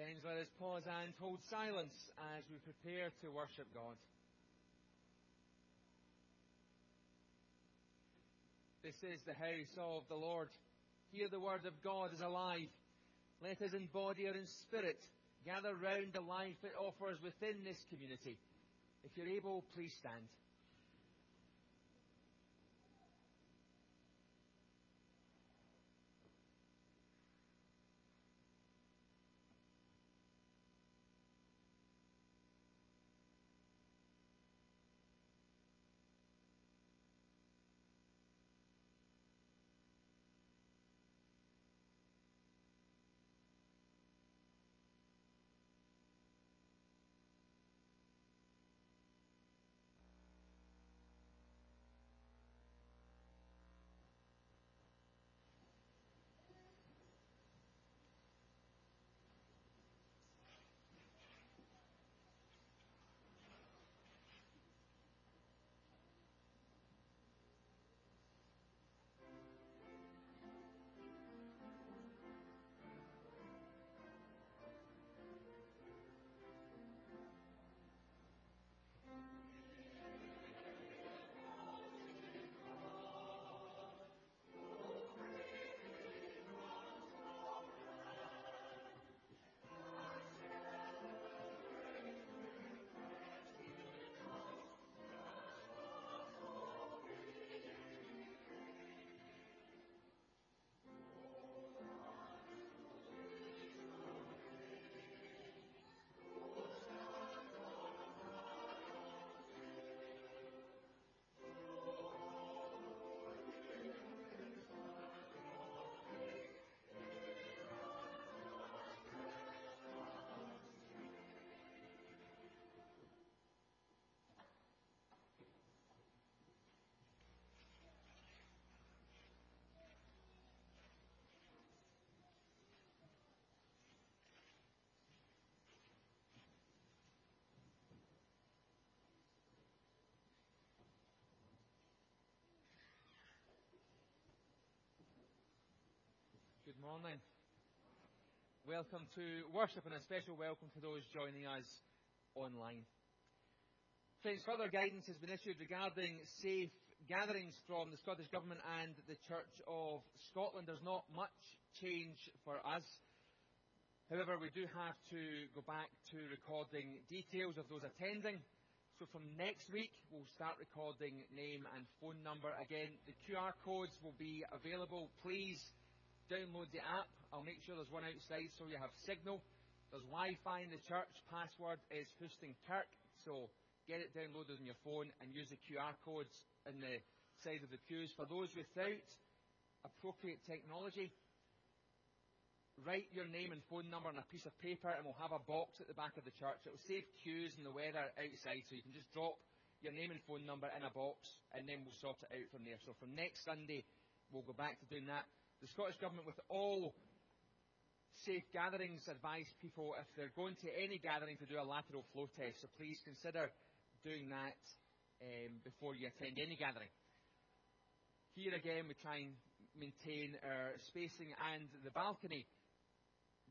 Friends, let us pause and hold silence as we prepare to worship God. This is the house of the Lord. Here the word of God is alive. Let us in body or in spirit gather round the life it offers within this community. If you're able, please stand. Good morning. Welcome to worship and a special welcome to those joining us online. Friends, further guidance has been issued regarding safe gatherings from the Scottish Government and the Church of Scotland. There's not much change for us. However, we do have to go back to recording details of those attending. So from next week, we'll start recording name and phone number again. The QR codes will be available. Please download the app. I'll make sure there's one outside so you have signal. There's Wi-Fi in the church. Password is Houston Kirk. So get it downloaded on your phone and use the QR codes in the side of the pews. For those without appropriate technology, write your name and phone number on a piece of paper and we'll have a box at the back of the church. It will save queues and the weather outside so you can just drop your name and phone number in a box and then we'll sort it out from there. So from next Sunday, we'll go back to doing that the Scottish Government, with all safe gatherings, advise people if they're going to any gathering to do a lateral flow test. So please consider doing that um, before you attend any gathering. Here again, we try and maintain our spacing and the balcony.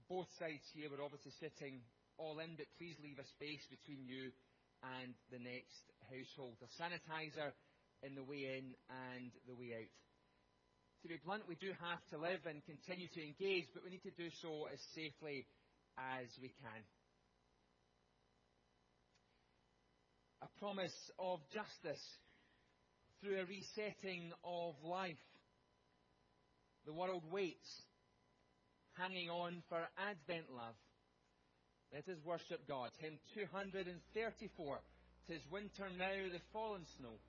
Both sides here, we're obviously sitting all in, but please leave a space between you and the next household. A sanitizer in the way in and the way out to be blunt, we do have to live and continue to engage, but we need to do so as safely as we can. A promise of justice through a resetting of life. The world waits, hanging on for Advent love. Let us worship God. Hymn 234. Tis winter now, the fallen snow.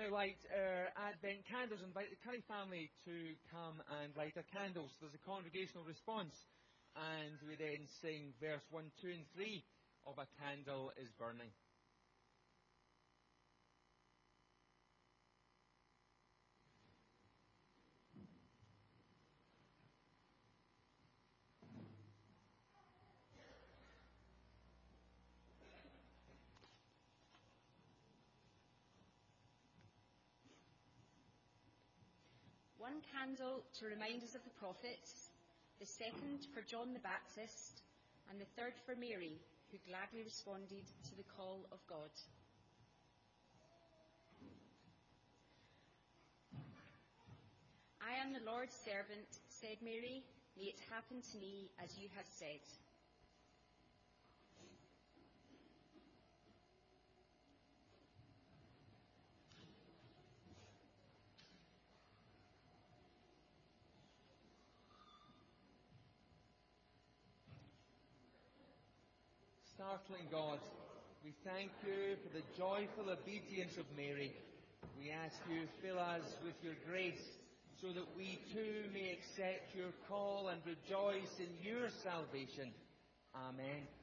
Now light our uh, Advent candles. Invite the Curry family to come and light our candles. There's a congregational response, and we then sing verse 1, 2, and 3 of A Candle is Burning. One candle to remind us of the prophets, the second for John the Baptist, and the third for Mary, who gladly responded to the call of God. I am the Lord's servant, said Mary. May it happen to me as you have said. Startling God, we thank you for the joyful obedience of Mary. We ask you, fill us with your grace so that we too may accept your call and rejoice in your salvation. Amen.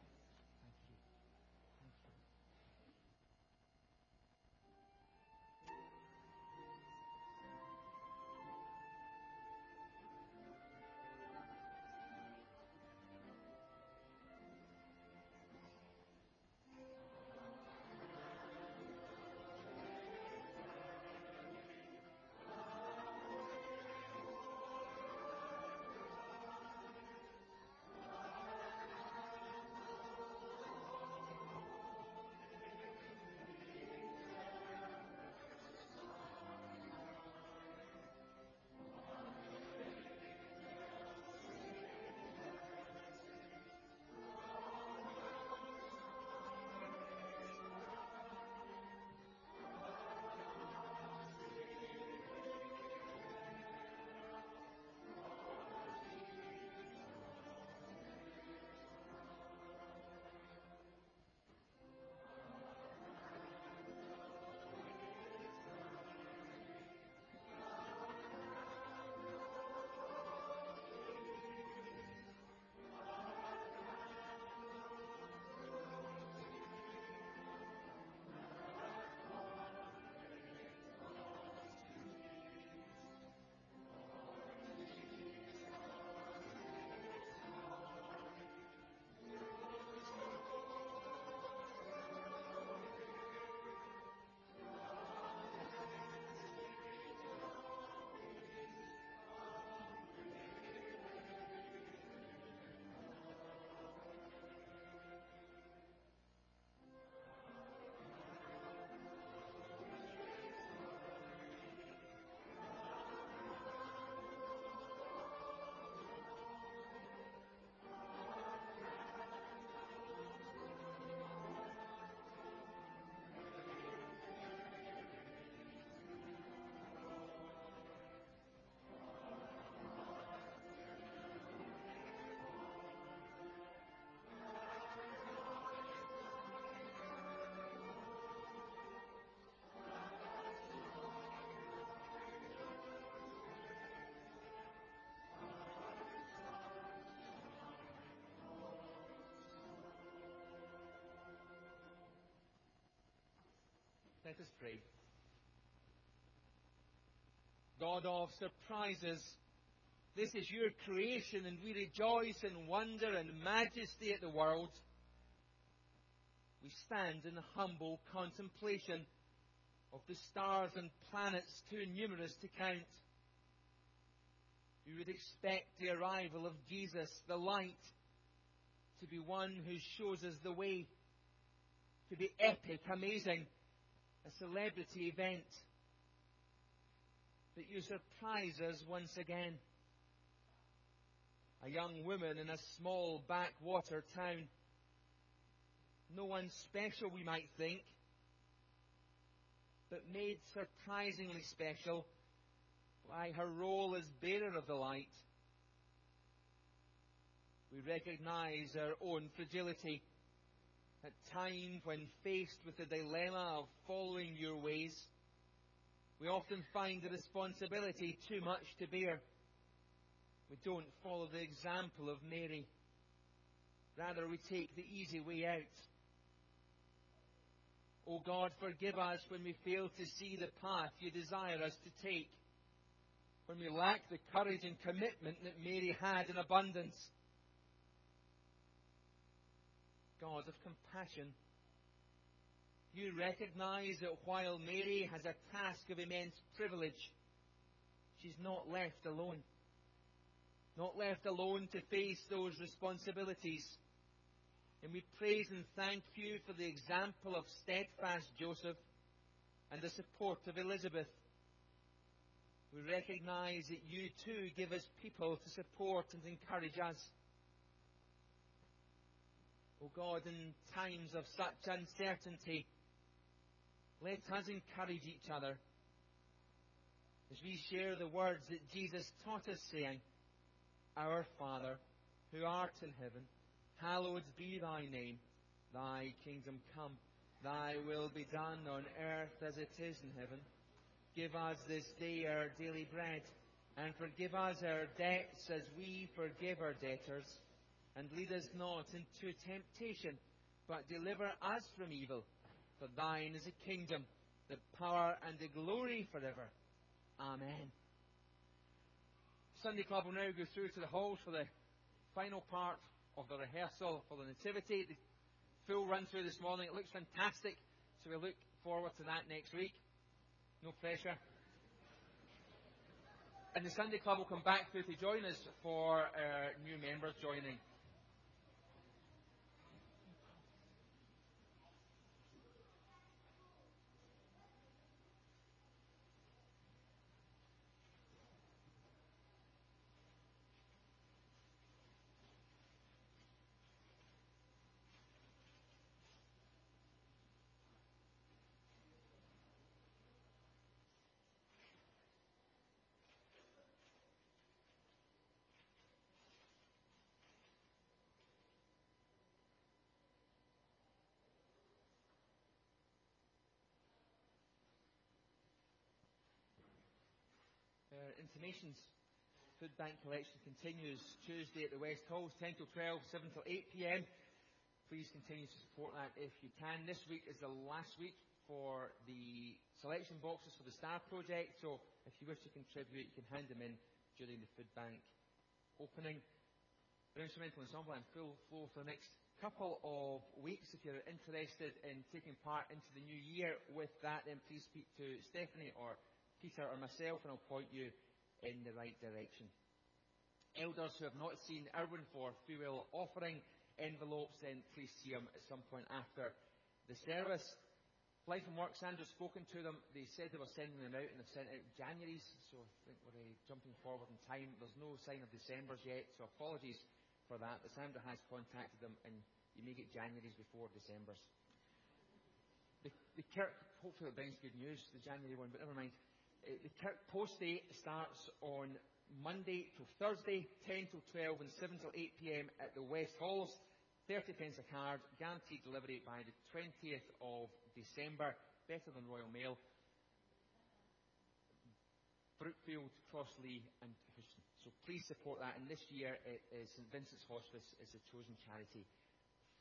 Let us pray. God of surprises, this is your creation, and we rejoice in wonder and majesty at the world. We stand in humble contemplation of the stars and planets too numerous to count. We would expect the arrival of Jesus, the light, to be one who shows us the way, to be epic, amazing, a celebrity event. that you surprise us once again. A young woman in a small backwater town. No one special, we might think, but made surprisingly special by her role as bearer of the light. We recognize our own fragility at times when faced with the dilemma of following your ways, We often find the responsibility too much to bear. We don't follow the example of Mary. Rather, we take the easy way out. O oh God, forgive us when we fail to see the path you desire us to take, when we lack the courage and commitment that Mary had in abundance. God of compassion, you recognize that while Mary has a task of immense privilege, she's not left alone. Not left alone to face those responsibilities. And we praise and thank you for the example of steadfast Joseph and the support of Elizabeth. We recognize that you too give us people to support and encourage us. Oh God, in times of such uncertainty, let us encourage each other as we share the words that Jesus taught us, saying, Our Father, who art in heaven, Hallowed be thy name. Thy kingdom come. Thy will be done on earth as it is in heaven. Give us this day our daily bread, and forgive us our debts as we forgive our debtors. And lead us not into temptation, but deliver us from evil. For thine is the kingdom, the power, and the glory forever. Amen. Sunday Club will now go through to the halls for the final part of the rehearsal for the Nativity. The full run through this morning. It looks fantastic, so we look forward to that next week. No pressure. And the Sunday Club will come back through to join us for new members joining. Intimations. Food bank collection continues Tuesday at the West Halls, 10 till 12, 7 till 8 pm. Please continue to support that if you can. This week is the last week for the selection boxes for the STAR project, so if you wish to contribute, you can hand them in during the food bank opening. The instrumental ensemble in full flow for the next couple of weeks. If you're interested in taking part into the new year with that, then please speak to Stephanie or Peter or myself, and I'll point you in the right direction. Elders who have not seen Irwin for free-will offering envelopes, then please see them at some point after the service. Life and Work, Sandra's spoken to them. They said they were sending them out, and they've sent out January's, so I think we're uh, jumping forward in time. There's no sign of December's yet, so apologies for that. But Sandra has contacted them, and you may get January's before December's. The, the Kirk, hopefully it brings good news, the January one, but never mind. The Post Day starts on Monday to Thursday, 10 till 12 and 7 till 8 pm at the West Halls. 30 pence a card, guaranteed delivery by the 20th of December. Better than Royal Mail. Brookfield, Crosslee and Houston. So please support that. And this year St Vincent's Hospice is the chosen charity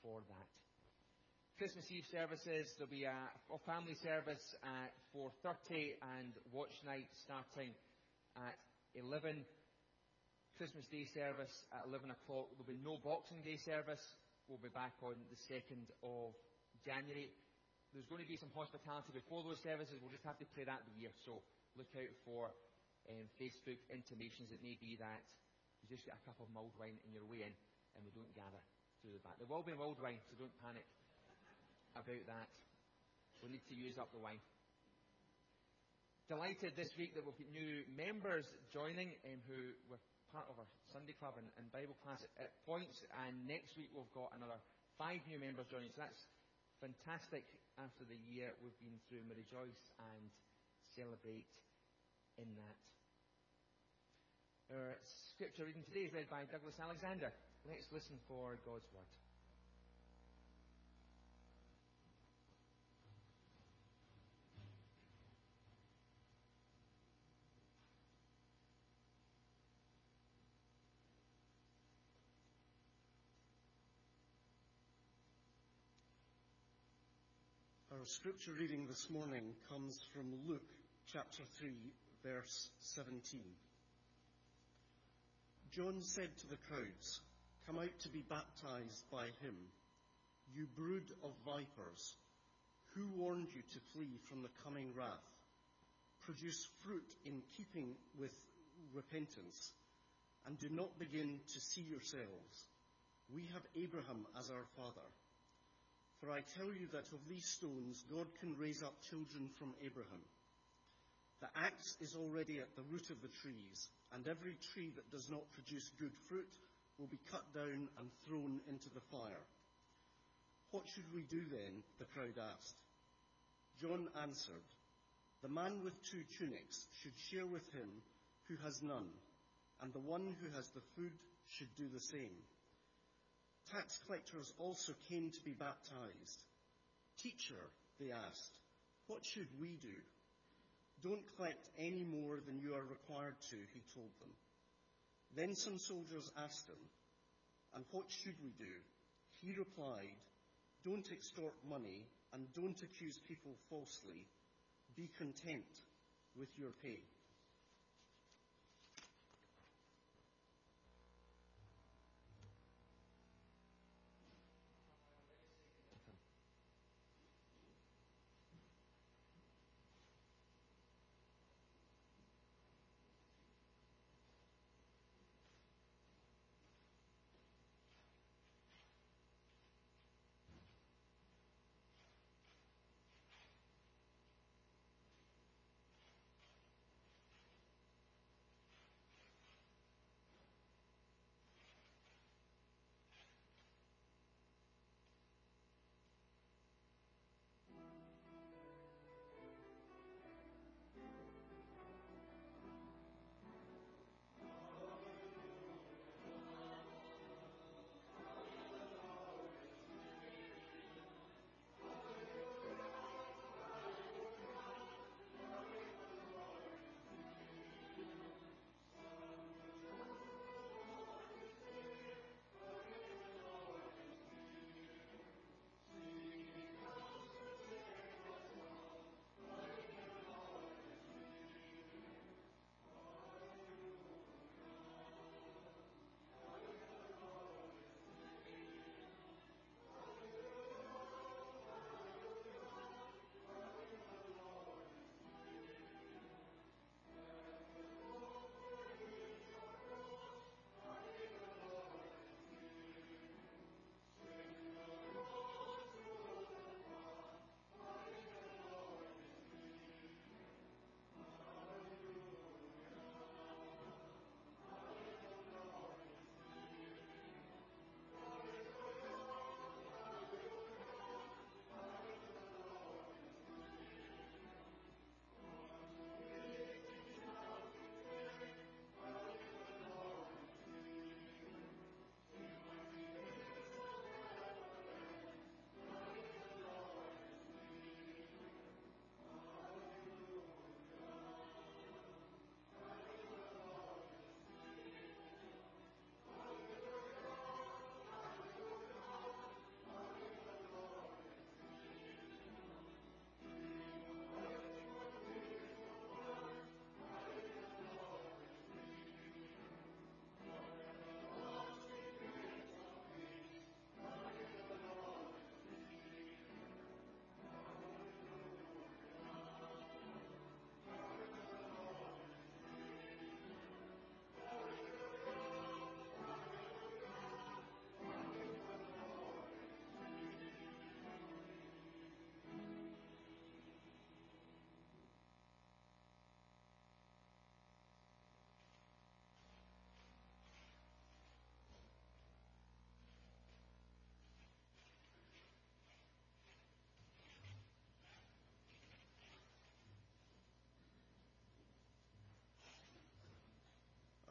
for that. Christmas Eve services, there'll be a, a family service at 4.30 and watch night starting at 11. Christmas Day service at 11 o'clock. There'll be no Boxing Day service. We'll be back on the 2nd of January. There's going to be some hospitality before those services. We'll just have to play that the year. So look out for um, Facebook intimations. It may be that you just get a cup of mulled wine in your way in and we don't gather through the back. There will be mulled wine, so don't panic about that. We need to use up the wine. Delighted this week that we've got new members joining um, who were part of our Sunday Club and, and Bible class at, points, and next week we've got another five new members joining. So that's fantastic after the year we've been through. We rejoice and celebrate in that. Our scripture reading today is read by Douglas Alexander. Let's listen for God's word. Scripture reading this morning comes from Luke chapter 3, verse 17. John said to the crowds, Come out to be baptized by him, you brood of vipers. Who warned you to flee from the coming wrath? Produce fruit in keeping with repentance, and do not begin to see yourselves. We have Abraham as our father. For I tell you that of these stones God can raise up children from Abraham. The axe is already at the root of the trees, and every tree that does not produce good fruit will be cut down and thrown into the fire. What should we do then? The crowd asked. John answered, The man with two tunics should share with him who has none, and the one who has the food should do the same. Tax collectors also came to be baptized. Teacher, they asked, what should we do? Don't collect any more than you are required to, he told them. Then some soldiers asked him, And what should we do? He replied, Don't extort money and don't accuse people falsely. Be content with your pay.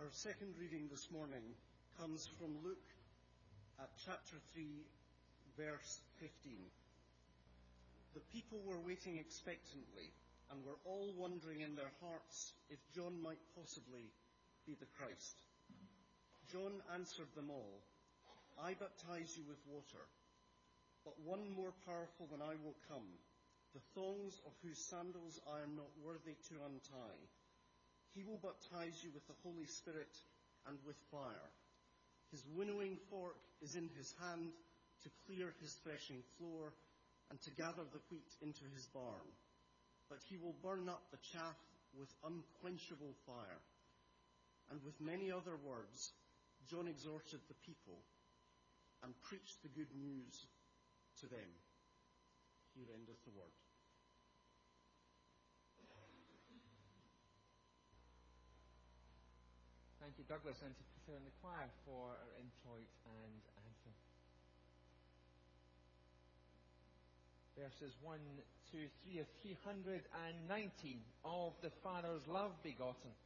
Our second reading this morning comes from Luke at chapter 3, verse 15. The people were waiting expectantly and were all wondering in their hearts if John might possibly be the Christ. John answered them all, I baptize you with water, but one more powerful than I will come, the thongs of whose sandals I am not worthy to untie. He will baptize you with the Holy Spirit and with fire. His winnowing fork is in his hand to clear his threshing floor and to gather the wheat into his barn. But he will burn up the chaff with unquenchable fire. And with many other words, John exhorted the people and preached the good news to them. Here endeth the word. Thank you, Douglas, and to Peter and the choir for our introit and anthem. Verses 1, 2, 3 of 319 of the Father's love begotten.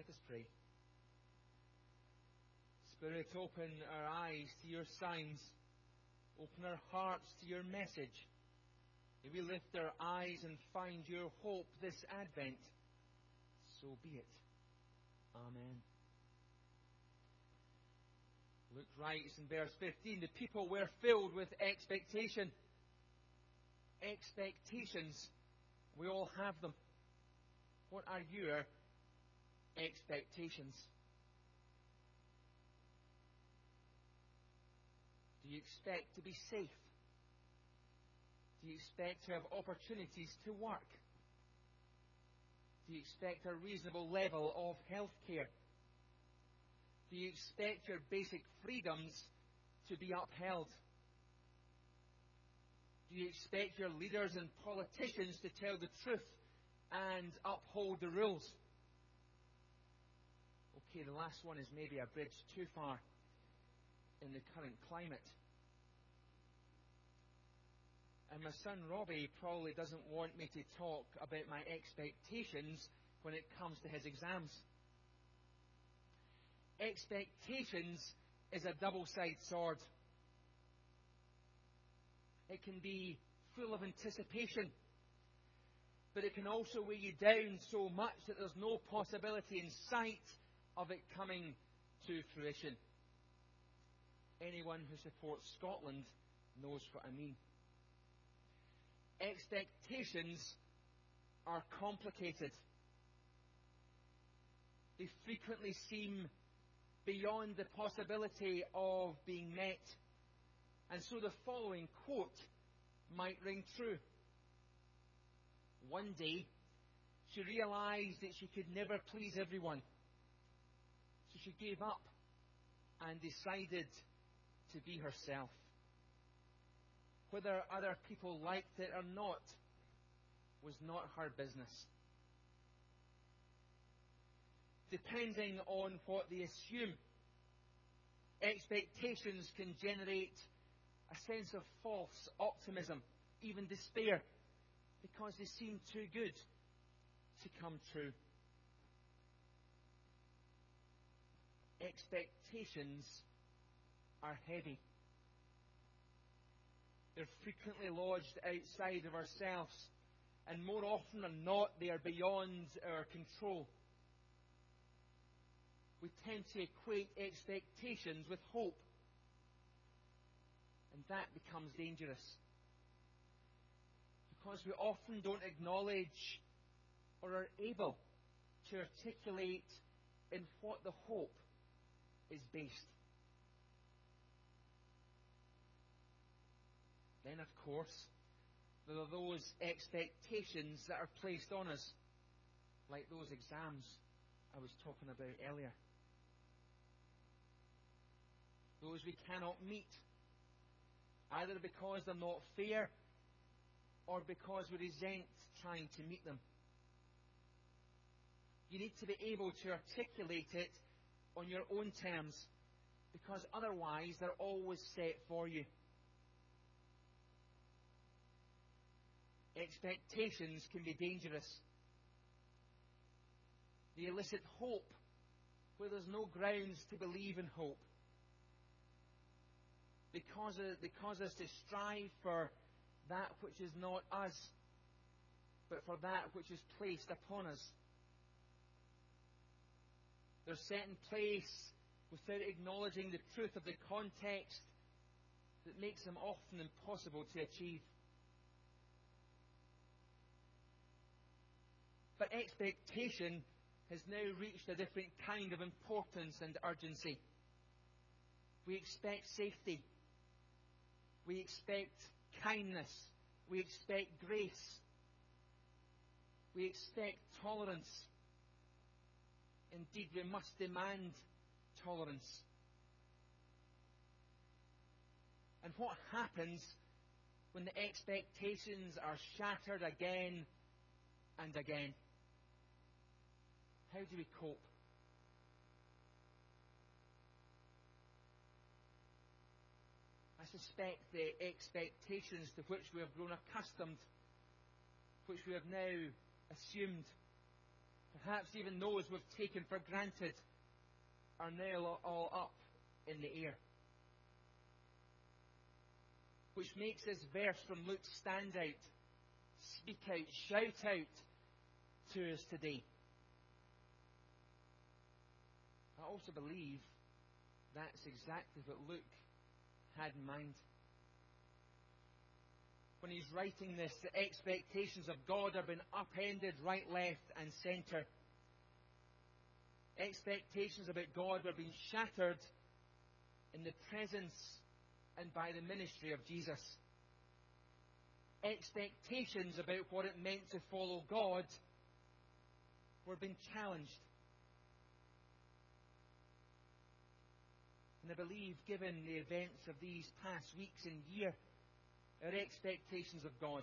Let us pray. Spirit, open our eyes to your signs. Open our hearts to your message. May we lift our eyes and find your hope this Advent. So be it. Amen. Luke writes in verse 15 the people were filled with expectation. Expectations. We all have them. What are your expectations? Do you expect to be safe? Do you expect to have opportunities to work? Do you expect a reasonable level of health care? Do you expect your basic freedoms to be upheld? Do you expect your leaders and politicians to tell the truth and uphold the rules? Okay, the last one is maybe a bridge too far in the current climate. And my son Robbie probably doesn't want me to talk about my expectations when it comes to his exams. Expectations is a double sided sword. It can be full of anticipation, but it can also weigh you down so much that there's no possibility in sight of it coming to fruition. Anyone who supports Scotland knows what I mean. expectations are complicated. They frequently seem beyond the possibility of being met. And so the following quote might ring true. One day, she realized that she could never please everyone. She gave up and decided to be herself. Whether other people liked it or not was not her business. Depending on what they assume, expectations can generate a sense of false optimism, even despair, because they seem too good to come true. Expectations are heavy. They're frequently lodged outside of ourselves, and more often than not, they are beyond our control. We tend to equate expectations with hope, and that becomes dangerous. Because we often don't acknowledge or are able to articulate in what the hope is based. Then, of course, there are those expectations that are placed on us, like those exams I was talking about earlier. Those we cannot meet, either because they're not fair or because we resent trying to meet them. You need to be able to articulate it on your own terms because otherwise they're always set for you. Expectations can be dangerous. They elicit hope where there's no grounds to believe in hope. They cause, us, they cause us to strive for that which is not us, but for that which is placed upon us. They're set in place without acknowledging the truth of the context that makes them often impossible to achieve. But expectation has now reached a different kind of importance and urgency. We expect safety. We expect kindness. We expect grace. We expect tolerance. Indeed, we must demand tolerance. And what happens when the expectations are shattered again and again? How do we cope? I suspect the expectations to which we have grown accustomed, which we have now assumed, perhaps even those we've taken for granted, are now all up in the air. Which makes this verse from Luke stand out, speak out, shout out to us today. I also believe that's exactly what Luke had in mind. When he's writing this, the expectations of God have been upended right, left, and centre. Expectations about God were being shattered in the presence and by the ministry of Jesus. Expectations about what it meant to follow God were being challenged. And I believe, given the events of these past weeks and year, our expectations of God,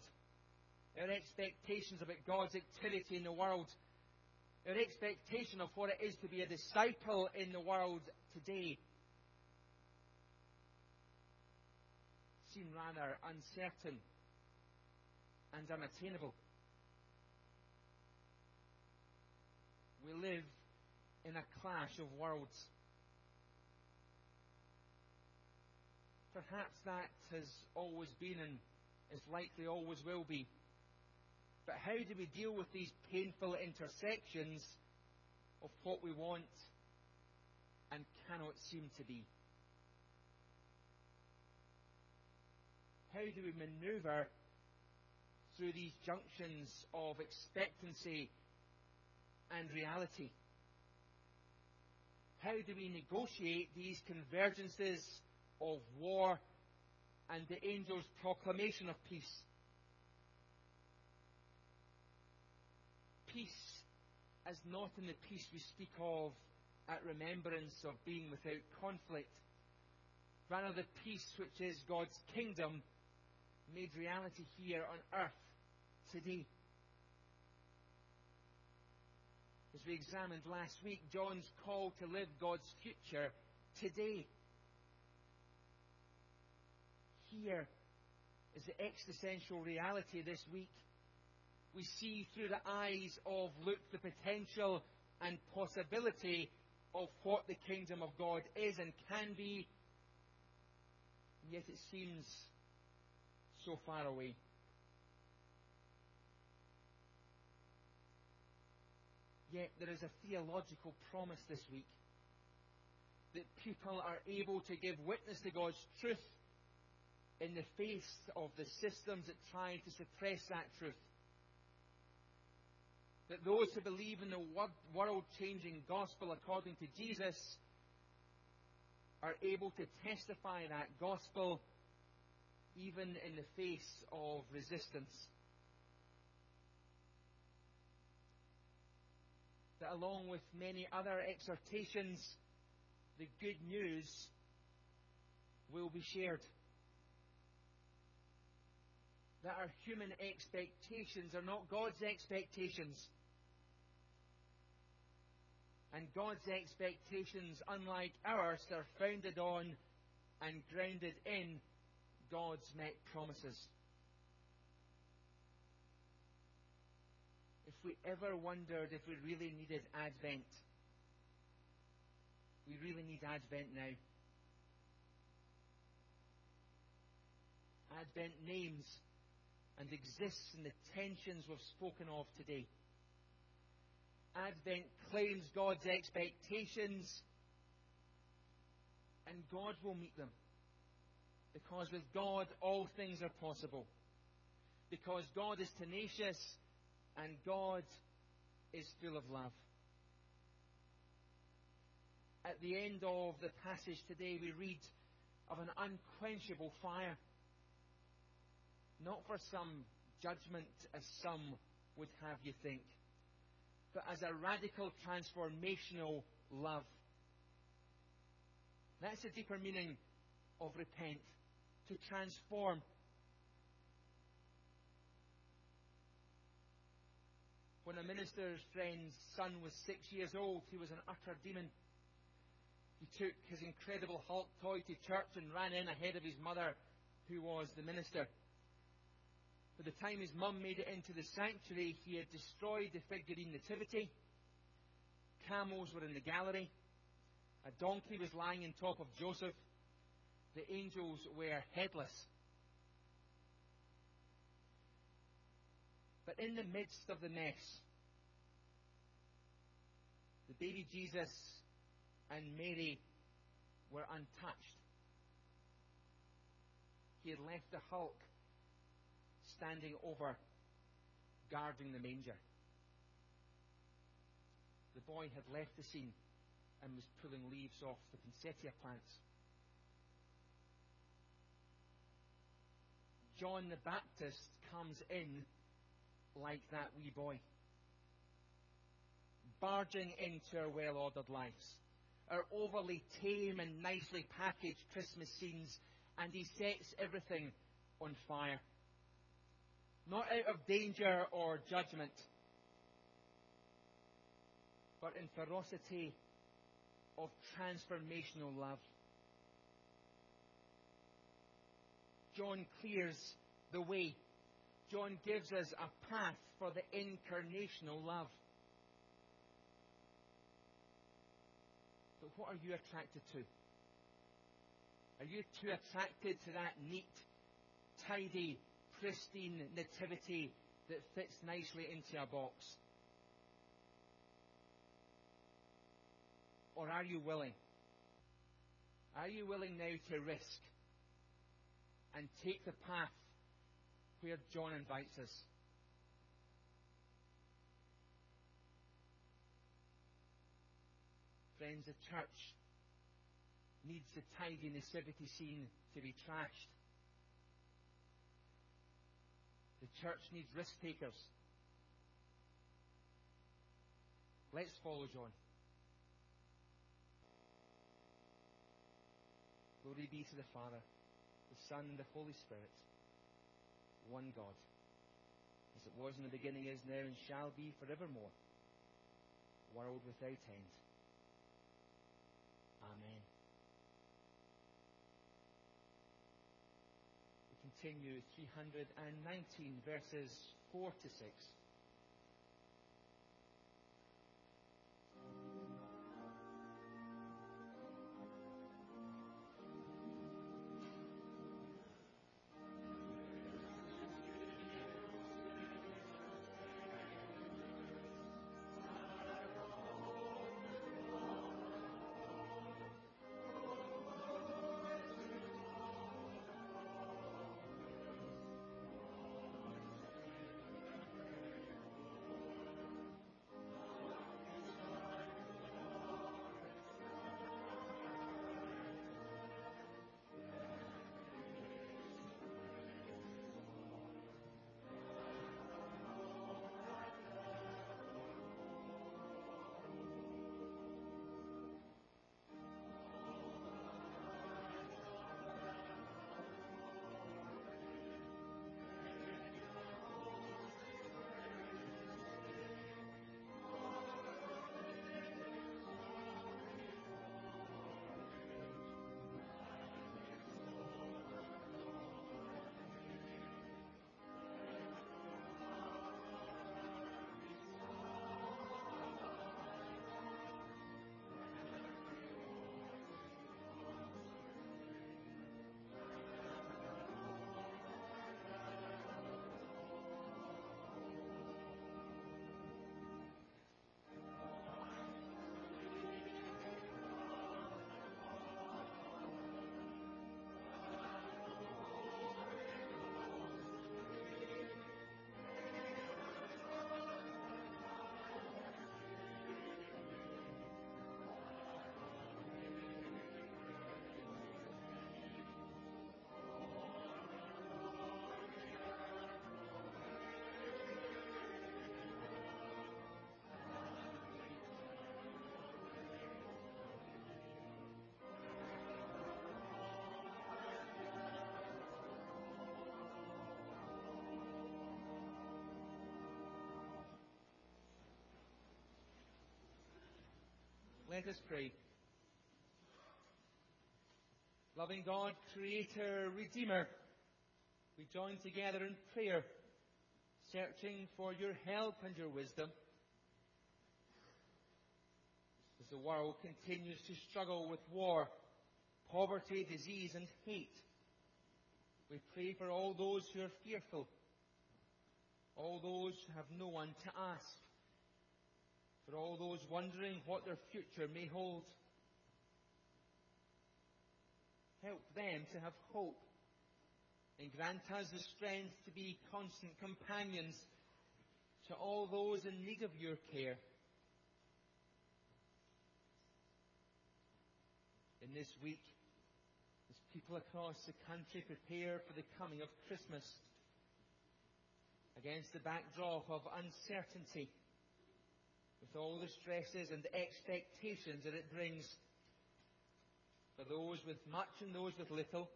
our expectations about God's activity in the world, our expectation of what it is to be a disciple in the world today seem rather uncertain and unattainable. We live in a clash of worlds. Perhaps that has always been and is likely always will be. But how do we deal with these painful intersections of what we want and cannot seem to be? How do we maneuver through these junctions of expectancy and reality? How do we negotiate these convergences of war and the angel's proclamation of peace? Peace is not in the peace we speak of at remembrance of being without conflict, rather the peace which is God's kingdom made reality here on earth today. As we examined last week, John's call to live God's future today. Here is the existential reality this week. We see through the eyes of Luke the potential and possibility of what the kingdom of God is and can be, yet it seems so far away. Yet there is a theological promise this week that people are able to give witness to God's truth in the face of the systems that try to suppress that truth. That those who believe in the world changing gospel according to Jesus are able to testify that gospel even in the face of resistance. That along with many other exhortations, the good news will be shared. That our human expectations are not God's expectations. And God's expectations, unlike ours, are founded on and grounded in God's met promises. If we ever wondered if we really needed Advent, we really need Advent now. Advent names and exists in the tensions we've spoken of today. Advent claims God's expectations, and God will meet them. Because with God, all things are possible. Because God is tenacious and God is full of love. At the end of the passage today, we read of an unquenchable fire. Not for some judgment, as some would have you think, but as a radical transformational love. That's the deeper meaning of repent to transform. When a minister's friend's son was six years old, he was an utter demon. He took his incredible Hulk toy to church and ran in ahead of his mother, who was the minister. By the time his mum made it into the sanctuary, he had destroyed the figurine nativity. Camels were in the gallery. A donkey was lying on top of Joseph the angels were headless. But in the midst of the mess, the baby Jesus and Mary were untouched. He had left the hulk standing over, guarding the manger. The boy had left the scene and was pulling leaves off the poinsettia plants. John the Baptist comes in like that wee boy, barging into our well ordered lives, our overly tame and nicely packaged Christmas scenes, and he sets everything on fire. Not out of danger or judgment, but in ferocity of transformational love. John clears the way. John gives us a path for the incarnational love. But what are you attracted to? Are you too attracted to that neat, tidy, pristine nativity that fits nicely into a box? Or are you willing? Are you willing now to risk and take the path where John invites us. Friends, the church needs the tidy nativity scene to be trashed. The church needs risk takers. Let's follow John. Glory be to the Father, the Son, and the Holy Spirit, one God, as it was in the beginning, is now, and shall be forevermore, world without end. Amen. We continue 319 verses 4 to 6. Let us pray. Loving God, Creator, Redeemer, we join together in prayer, searching for your help and your wisdom. As the world continues to struggle with war, poverty, disease, and hate, we pray for all those who are fearful, all those who have no one to ask, for all those wondering what their future may hold. Help them to have hope and grant us the strength to be constant companions to all those in need of your care. In this week, as people across the country prepare for the coming of Christmas, against the backdrop of uncertainty, with all the stresses and expectations that it brings for those with much and those with little,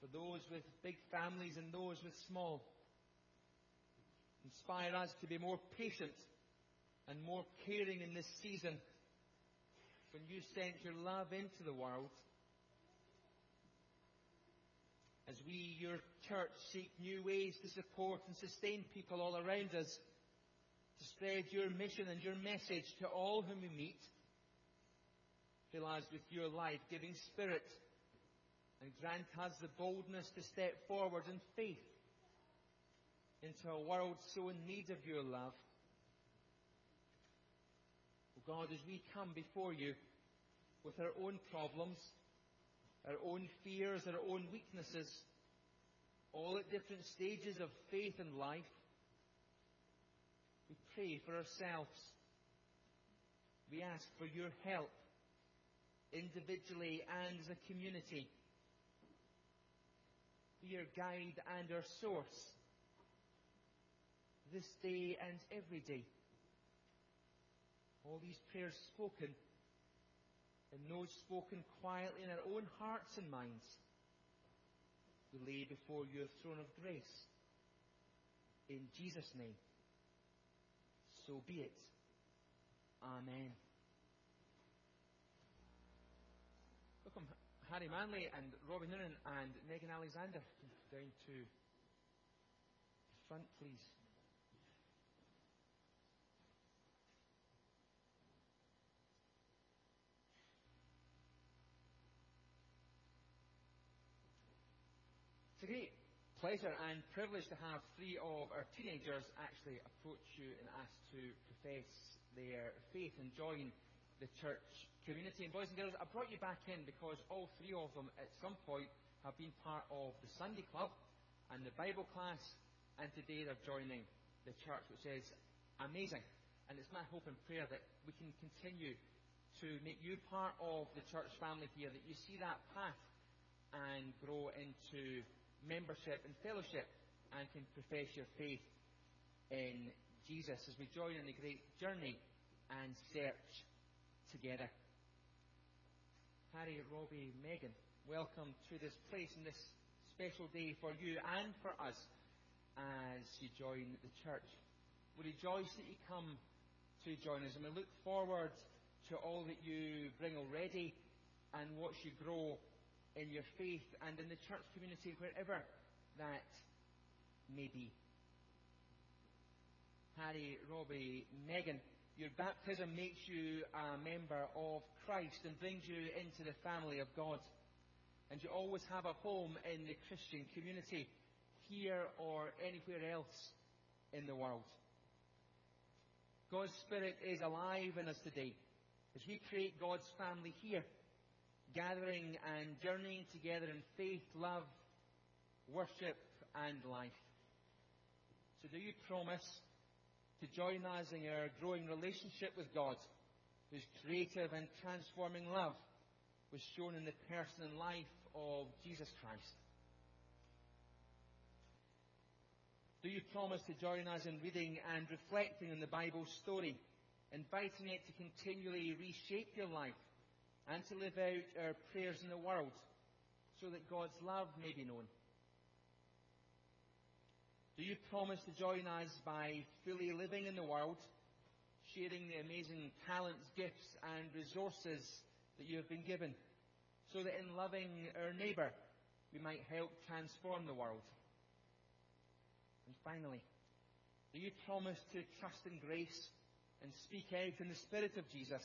for those with big families and those with small. Inspire us to be more patient and more caring in this season when you sent your love into the world. As we, your church, seek new ways to support and sustain people all around us to spread your mission and your message to all whom we meet. Fill us with your life giving spirit and grant us the boldness to step forward in faith into a world so in need of your love. Oh God, as we come before you with our own problems, our own fears, our own weaknesses, all at different stages of faith and life, pray for ourselves. We ask for your help, individually and as a community. Be guide and our source, this day and every day. All these prayers spoken, and those spoken quietly in our own hearts and minds we lay before your throne of grace. In Jesus' name. So be it. Amen. Welcome Harry Manley and Robbie Noonan and Megan Alexander down to the front, please. It's a great pleasure and privilege to have three of our teenagers actually approach you and ask to profess their faith and join the church community. And boys and girls, I brought you back in because all three of them at some point have been part of the Sunday Club and the Bible class, and today they're joining the church, which is amazing. And it's my hope and prayer that we can continue to make you part of the church family here, that you see that path and grow into membership and fellowship and can profess your faith in Jesus as we join in the great journey and search together. Harry, Robbie, Megan, welcome to this place and this special day for you and for us as you join the church. We rejoice that you come to join us and we look forward to all that you bring already and watch you grow in your faith and in the church community, wherever that may be. Harry, Robbie, Megan, your baptism makes you a member of Christ and brings you into the family of God. And you always have a home in the Christian community, here or anywhere else in the world. God's Spirit is alive in us today as we create God's family here gathering and journeying together in faith, love, worship, and life. So, do you promise to join us in our growing relationship with God, whose creative and transforming love was shown in the person and life of Jesus Christ? Do you promise to join us in reading and reflecting on the Bible story, inviting it to continually reshape your life and to live out our prayers in the world so that God's love may be known? Do you promise to join us by fully living in the world, sharing the amazing talents, gifts, and resources that you have been given, so that in loving our neighbour, we might help transform the world? And finally, do you promise to trust in grace and speak out in the Spirit of Jesus?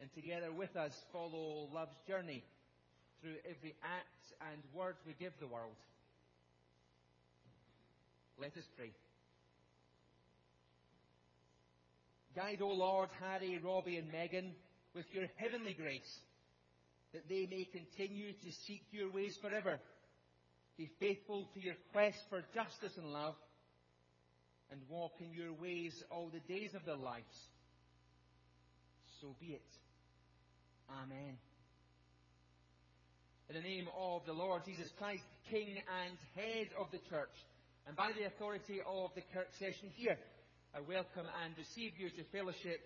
And together with us follow love's journey through every act and word we give the world. Let us pray. Guide, O Lord, Harry, Robbie, and Megan with your heavenly grace, that they may continue to seek your ways forever, be faithful to your quest for justice and love, and walk in your ways all the days of their lives. So be it. Amen. In the name of the Lord Jesus Christ, King and Head of the Church, and by the authority of the Kirk session here, I welcome and receive you to fellowship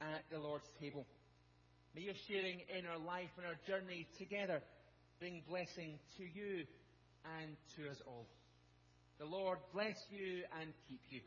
at the Lord's table. May your sharing in our life and our journey together bring blessing to you and to us all. The Lord bless you and keep you.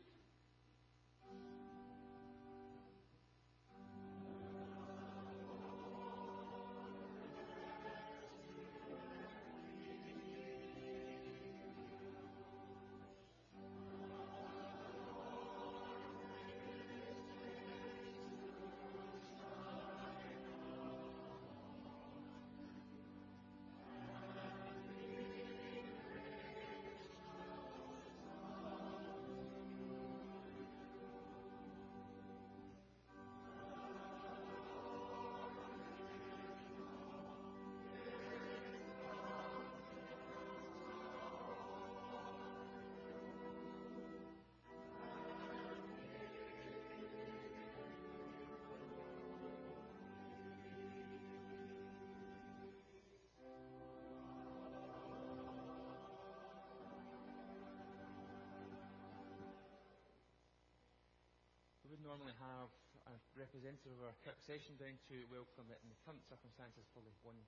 Normally have a representative of our Kirk session down to welcome it. In the current circumstances, probably one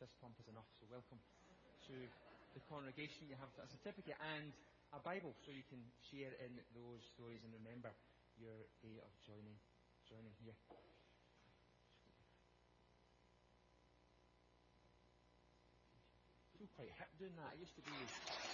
fist pump is enough. So welcome to the congregation. You have a certificate and a Bible, so you can share in those stories and remember your day of joining, joining here. I feel quite hip doing that. I used to be.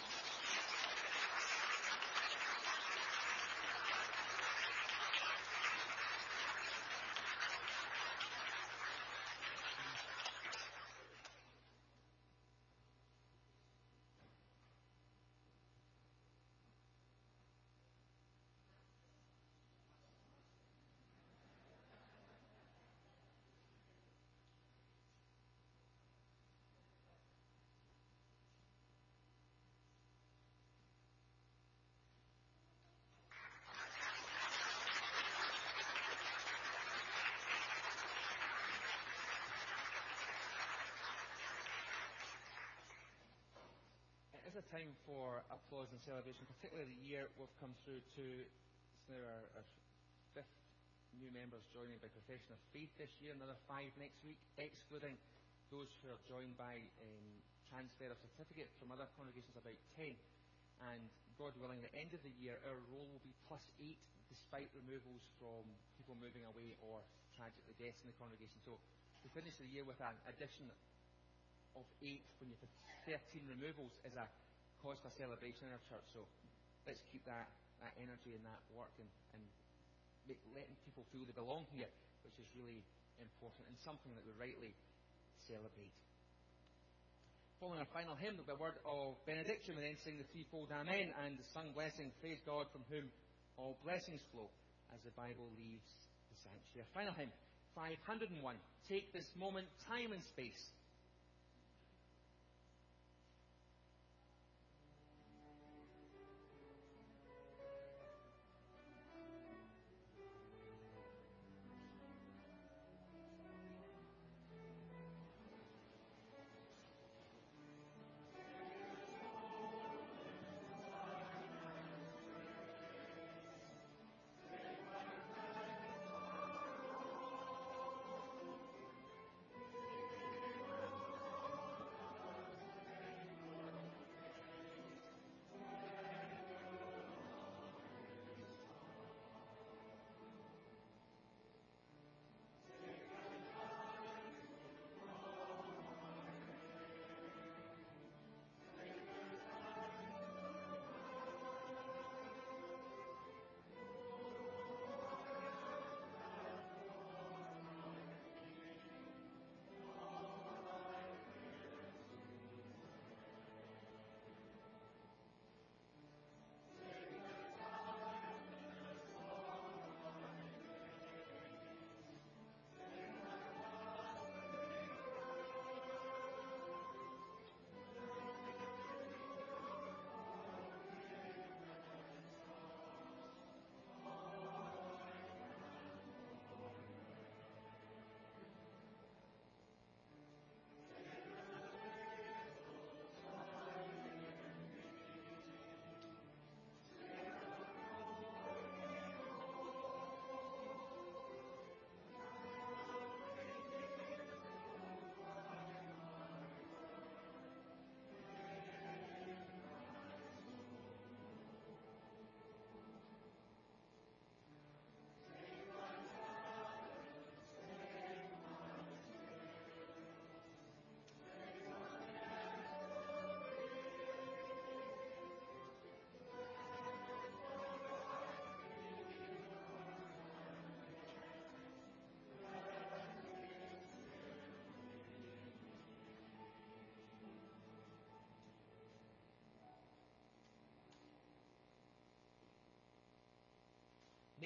Is a time for applause and celebration, particularly the year we've come through to it's now our, our fifth new members joining by profession of faith this year, another five next week, excluding those who are joined by um, transfer of certificate from other congregations, about ten. And God willing, at the end of the year, our roll will be plus eight, despite removals from people moving away or tragically deaths in the congregation. So we finish the year with an addition of eight when you've had 13 removals is a cause for celebration in our church. So let's keep that, that energy and that work and, and make, letting people feel they belong here, which is really important and something that we rightly celebrate. Following our final hymn, there'll be a word of benediction, we then sing the threefold Amen and the sung blessing, Praise God from whom all blessings flow, as the Bible leaves the sanctuary. Our final hymn, 501. Take this moment, time and space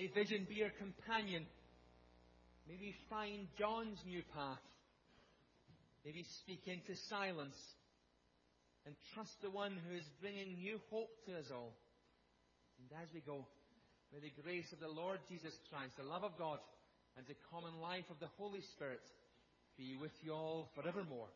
May vision be your companion. May we find John's new path. May we speak into silence and trust the one who is bringing new hope to us all. And as we go, may the grace of the Lord Jesus Christ, the love of God, and the common life of the Holy Spirit be with you all forevermore.